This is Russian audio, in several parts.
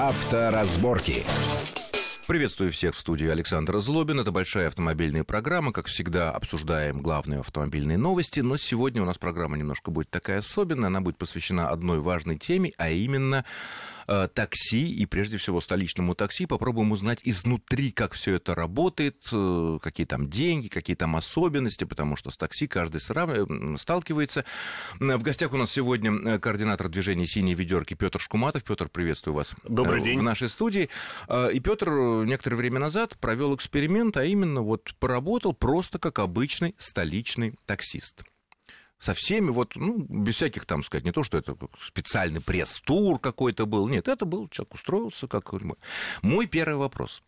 Авторазборки. Приветствую всех в студии Александра Злобин. Это большая автомобильная программа. Как всегда, обсуждаем главные автомобильные новости. Но сегодня у нас программа немножко будет такая особенная. Она будет посвящена одной важной теме, а именно э, такси и, прежде всего, столичному такси. Попробуем узнать изнутри, как все это работает, э, какие там деньги, какие там особенности, потому что с такси каждый срав... сталкивается. В гостях у нас сегодня э, координатор движения «Синие ведерки» Петр Шкуматов. Петр, приветствую вас. Добрый день. В нашей студии. И Петр некоторое время назад провел эксперимент, а именно вот поработал просто как обычный столичный таксист со всеми, вот, ну, без всяких там, сказать, не то, что это специальный пресс-тур какой-то был, нет, это был, человек устроился, как... Мой первый вопрос.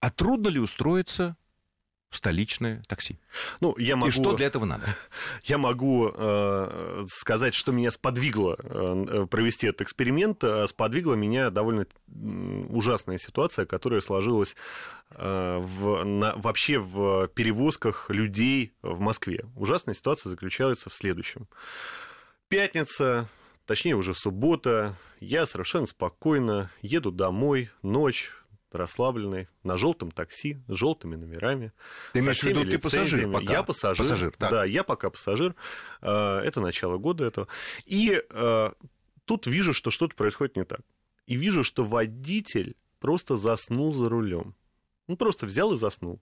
А трудно ли устроиться столичное такси. Ну, я могу... И что для этого надо? Я могу э, сказать, что меня сподвигло э, провести этот эксперимент. Э, сподвигла меня довольно ужасная ситуация, которая сложилась э, в, на, вообще в перевозках людей в Москве. Ужасная ситуация заключается в следующем. Пятница, точнее уже суббота, я совершенно спокойно еду домой, ночь, расслабленный, на желтом такси, с желтыми номерами. Ты имеешь в виду, ты пассажир пока? Я пассажир. пассажир так. Да, я пока пассажир. А, это начало года этого. И а, тут вижу, что что-то происходит не так. И вижу, что водитель просто заснул за рулем. Ну, просто взял и заснул.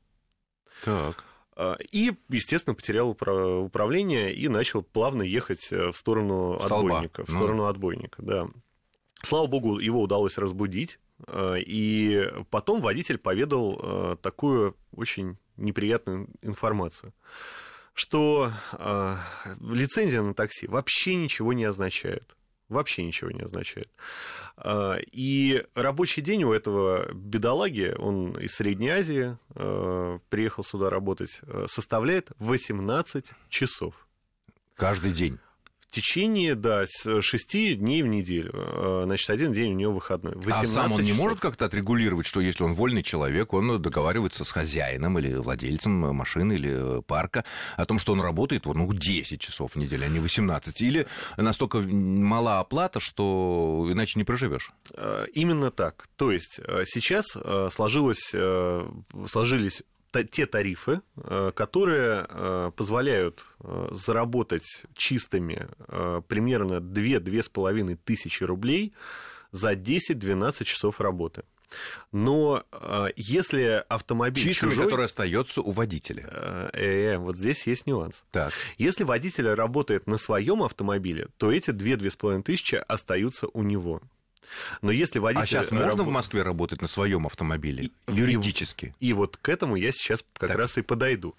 Так. А, и, естественно, потерял управление и начал плавно ехать э, в сторону Столба. отбойника. В ну. сторону ну. отбойника, да. Слава богу, его удалось разбудить. Э, и потом водитель поведал э, такую очень неприятную информацию, что э, лицензия на такси вообще ничего не означает. Вообще ничего не означает. И рабочий день у этого бедолаги, он из Средней Азии, приехал сюда работать, составляет 18 часов. Каждый день течение, да, с 6 дней в неделю. Э, значит, один день у него выходной. А сам он не может как-то отрегулировать, что если он вольный человек, он договаривается с хозяином или владельцем машины или парка о том, что он работает ну, 10 часов в неделю, а не 18? Или настолько мала оплата, что иначе не проживешь? Э, именно так. То есть э, сейчас сложилось, сложились те тарифы, э, которые э, позволяют э, заработать чистыми примерно 2-2,5 тысячи рублей за 10-12 часов работы. Но если автомобиль Чистыми, чужой... который остается у водителя. Э, э, вот здесь есть нюанс. Так. Если водитель работает на своем автомобиле, то эти 2-2,5 тысячи остаются у него. Но если водитель... А сейчас можно раб... в Москве работать на своем автомобиле? И, юридически? И, и вот к этому я сейчас как так. раз и подойду.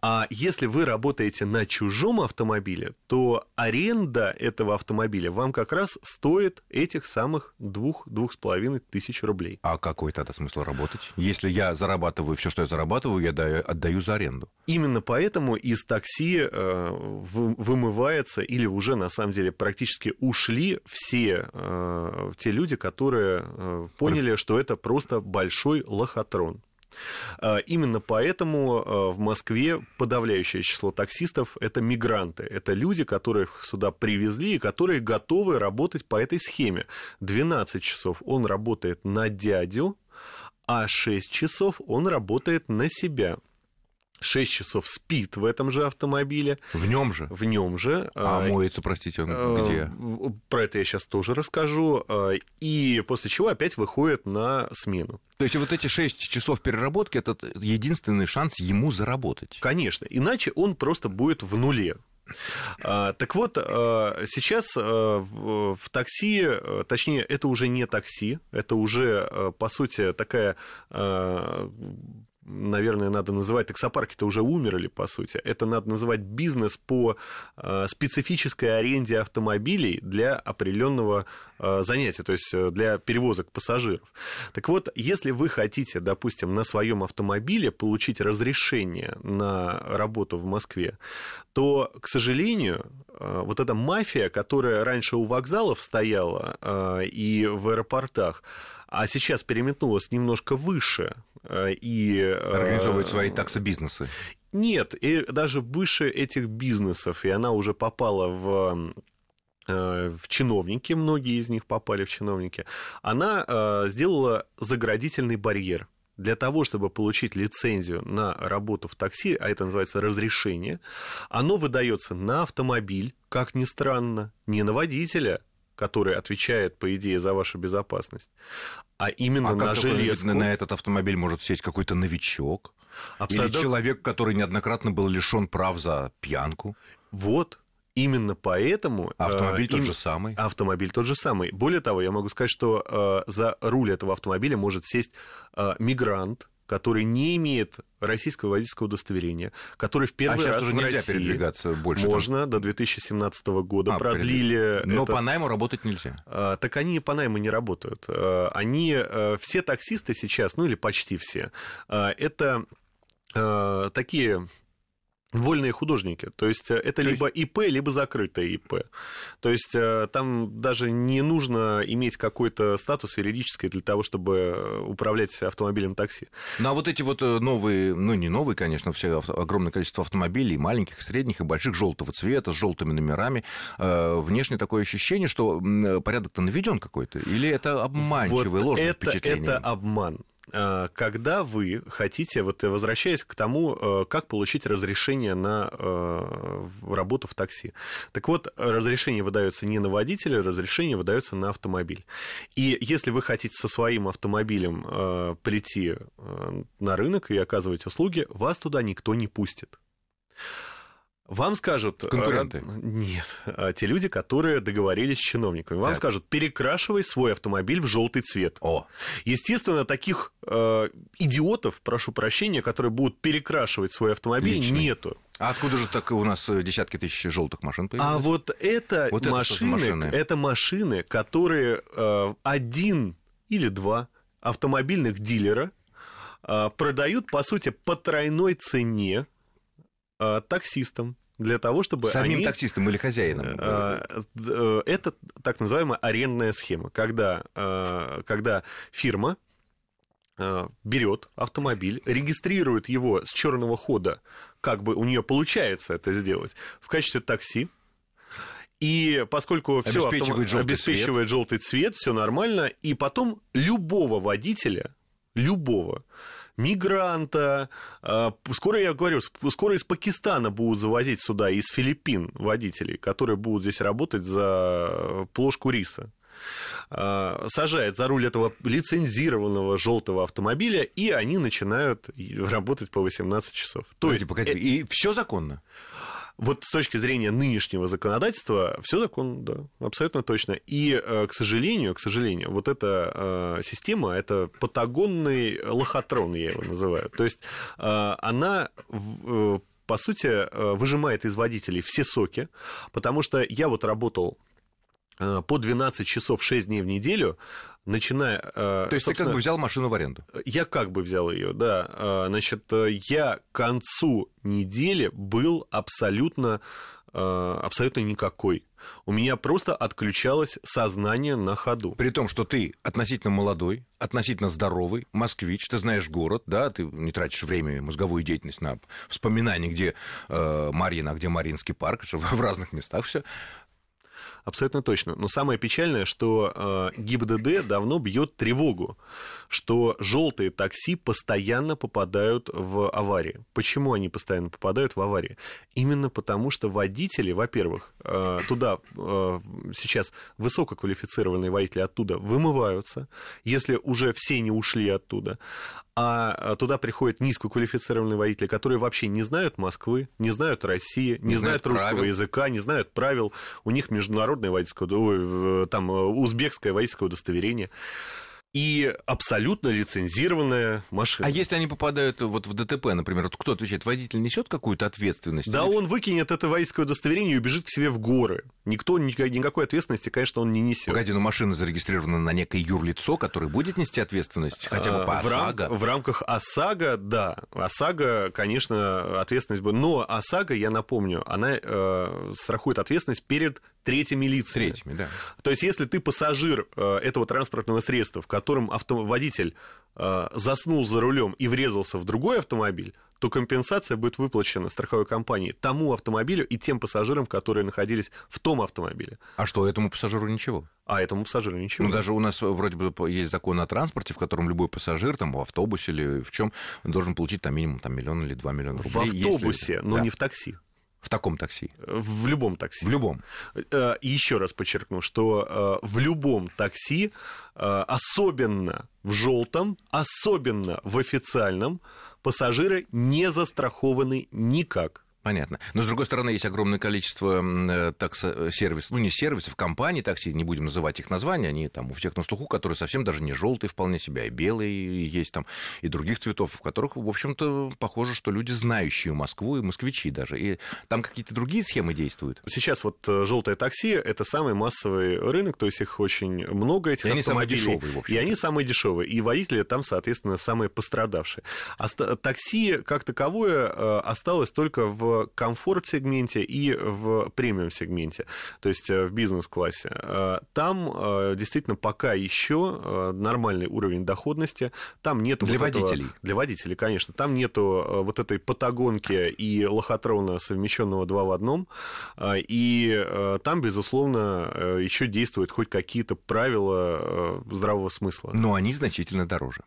А если вы работаете на чужом автомобиле, то аренда этого автомобиля вам как раз стоит этих самых двух-двух с половиной тысяч рублей. А какой тогда смысл работать? Если я зарабатываю все, что я зарабатываю, я даю, отдаю за аренду. Именно поэтому из такси э, вымывается или уже на самом деле практически ушли все э, те люди, которые э, поняли, что это просто большой лохотрон. А, именно поэтому а, в Москве подавляющее число таксистов – это мигранты. Это люди, которых сюда привезли и которые готовы работать по этой схеме. 12 часов он работает на дядю, а 6 часов он работает на себя. 6 часов спит в этом же автомобиле. В нем же? В нем же. А моется, простите, он э, где? Про это я сейчас тоже расскажу. Э, и после чего опять выходит на смену. То есть вот эти 6 часов переработки это единственный шанс ему заработать. Конечно, иначе он просто будет в нуле. А, так вот, э, сейчас в такси, точнее, это уже не такси, это уже, по сути, такая наверное, надо называть, таксопарки-то уже умерли, по сути. Это надо называть бизнес по э, специфической аренде автомобилей для определенного э, занятия, то есть э, для перевозок пассажиров. Так вот, если вы хотите, допустим, на своем автомобиле получить разрешение на работу в Москве, то, к сожалению, вот эта мафия, которая раньше у вокзалов стояла и в аэропортах, а сейчас переметнулась немножко выше и... Э, Организовывает свои таксобизнесы. Нет, и даже выше этих бизнесов, и она уже попала в в чиновники, многие из них попали в чиновники, она э, сделала заградительный барьер для того, чтобы получить лицензию на работу в такси, а это называется разрешение, оно выдается на автомобиль, как ни странно, не на водителя, который отвечает, по идее, за вашу безопасность, а именно а на железку. На этот автомобиль может сесть какой-то новичок. Абсолютно... Или человек, который неоднократно был лишен прав за пьянку. Вот, Именно поэтому... А автомобиль э, тот им... же самый? Автомобиль тот же самый. Более того, я могу сказать, что э, за руль этого автомобиля может сесть э, мигрант, который не имеет российского водительского удостоверения, который в первый а раз уже в нельзя России передвигаться больше. Можно, там? до 2017 года а, продлили. Но это... по найму работать нельзя. А, так они по найму не работают. А, они, а, все таксисты сейчас, ну или почти все, а, это а, такие вольные художники. То есть э, это То либо есть... ИП, либо закрытое ИП. То есть э, там даже не нужно иметь какой-то статус юридический для того, чтобы э, управлять автомобилем такси. Ну а вот эти вот новые, ну не новые, конечно, все огромное количество автомобилей, маленьких, средних и больших, желтого цвета, с желтыми номерами, внешне такое ощущение, что порядок-то наведен какой-то, или это обманчивое вот это, впечатление? Это обман. Э, когда вы хотите, вот возвращаясь к тому, э, как получить разрешение на э, работу в такси. Так вот, разрешение выдается не на водителя, разрешение выдается на автомобиль. И если вы хотите со своим автомобилем прийти на рынок и оказывать услуги, вас туда никто не пустит. Вам скажут... Конкуренты? Нет. А те люди, которые договорились с чиновниками. Вам так. скажут, перекрашивай свой автомобиль в желтый цвет. О. Естественно, таких э, идиотов, прошу прощения, которые будут перекрашивать свой автомобиль, Личный. нету. А откуда же так у нас э, десятки тысяч желтых машин появились? А вот это вот машины, это, машины? это машины, которые э, один или два автомобильных дилера э, продают, по сути, по тройной цене э, таксистам для того, чтобы Самим они... таксистам или хозяинам? Э, э, это так называемая арендная схема, когда, э, когда фирма берет автомобиль, регистрирует его с черного хода, как бы у нее получается это сделать, в качестве такси, и поскольку все обеспечивает, автом... желтый, обеспечивает цвет. желтый цвет, все нормально, и потом любого водителя, любого, мигранта. А, скоро, я говорю, скоро из Пакистана будут завозить сюда, из Филиппин водителей, которые будут здесь работать за плошку риса а, сажает за руль этого лицензированного желтого автомобиля, и они начинают работать по 18 часов. То погоди, есть, погоди, это... и все законно? Вот с точки зрения нынешнего законодательства все закон, да, абсолютно точно. И, э, к сожалению, к сожалению, вот эта э, система, это патагонный лохотрон, я его называю. То есть э, она по сути, выжимает из водителей все соки, потому что я вот работал по 12 часов 6 дней в неделю, начиная... То есть ты как бы взял машину в аренду? Я как бы взял ее, да. Значит, я к концу недели был абсолютно, абсолютно никакой. У меня просто отключалось сознание на ходу. При том, что ты относительно молодой, относительно здоровый, москвич, ты знаешь город, да, ты не тратишь время и мозговую деятельность на вспоминание, где э, Марьина, а где Маринский парк, в разных местах все. Абсолютно точно. Но самое печальное, что э, ГИБДД давно бьет тревогу, что желтые такси постоянно попадают в аварии. Почему они постоянно попадают в аварии? Именно потому, что водители, во-первых, э, туда э, сейчас высококвалифицированные водители оттуда вымываются, если уже все не ушли оттуда а туда приходят низкоквалифицированные водители, которые вообще не знают Москвы, не знают России, не, не знают, знают русского правил. языка, не знают правил. У них международное водительское, там, узбекское водительское удостоверение и абсолютно лицензированная машина. А если они попадают вот в ДТП, например, вот кто отвечает? Водитель несет какую-то ответственность? Да, или... он выкинет это водительское удостоверение и убежит к себе в горы. Никто никакой ответственности, конечно, он не несет. Погоди, но машина зарегистрирована на некое юрлицо, которое будет нести ответственность хотя бы по ОСАГО? В, рам... в рамках ОСАГО, да. ОСАГО, конечно, ответственность будет. Но ОСАГО, я напомню, она э, страхует ответственность перед третьими лицами. Третьими, да. То есть, если ты пассажир э, этого транспортного средства, в котором котором авто... водитель э, заснул за рулем и врезался в другой автомобиль, то компенсация будет выплачена страховой компании тому автомобилю и тем пассажирам, которые находились в том автомобиле. А что, этому пассажиру ничего? А этому пассажиру ничего. Ну, даже у нас вроде бы есть закон о транспорте, в котором любой пассажир, там, в автобусе или в чем должен получить там минимум там, миллион или два миллиона рублей. В автобусе, если... но да. не в такси. В таком такси? В любом такси. В любом. Э, еще раз подчеркну, что э, в любом такси, э, особенно в желтом, особенно в официальном, пассажиры не застрахованы никак. Понятно. Но, с другой стороны, есть огромное количество э, таксо-сервисов, ну, не сервисов, компаний такси, не будем называть их названия, они там у всех на слуху, которые совсем даже не желтые вполне себя, и белые есть там, и других цветов, в которых, в общем-то, похоже, что люди, знающие Москву, и москвичи даже. И там какие-то другие схемы действуют. Сейчас вот э, желтое такси – это самый массовый рынок, то есть их очень много, этих и они самые дешевые, в общем. И они самые дешевые, и водители там, соответственно, самые пострадавшие. А такси, как таковое, э, осталось только в комфорт-сегменте и в премиум-сегменте, то есть э, в бизнес-классе. Э, там э, действительно пока еще нормальный уровень доходности, там нету... Для вот водителей. Этого, для водителей, конечно. Там нету вот этой патагонки и лохотрона, совмещенного два в одном, и там, безусловно, еще действуют хоть какие-то правила здравого смысла. Но они значительно дороже.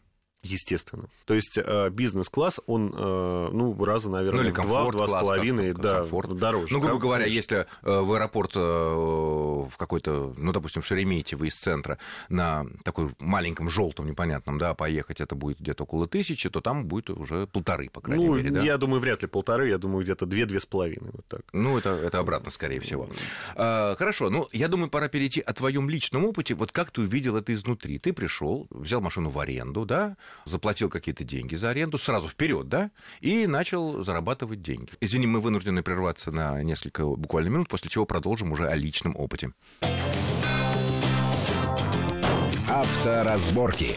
Естественно. То есть э, бизнес-класс, он, э, ну, раза, наверное, ну, в два, два с половиной да, комфорт. дороже. Ну, грубо говоря, если э, в аэропорт в какой-то, ну, допустим, в Шереметьево из центра на такой маленьком желтом непонятном, да, поехать это будет где-то около тысячи, то там будет уже полторы, по крайней ну, мере, да? я думаю, вряд ли полторы, я думаю, где-то две-две с половиной, вот так. Ну, это, это обратно, скорее всего. А, хорошо, ну, я думаю, пора перейти о твоем личном опыте. Вот как ты увидел это изнутри? Ты пришел, взял машину в аренду, да, заплатил какие-то деньги за аренду, сразу вперед, да, и начал зарабатывать деньги. Извини, мы вынуждены прерваться на несколько буквально минут, после чего продолжим уже о личном опыте. Авторазборки.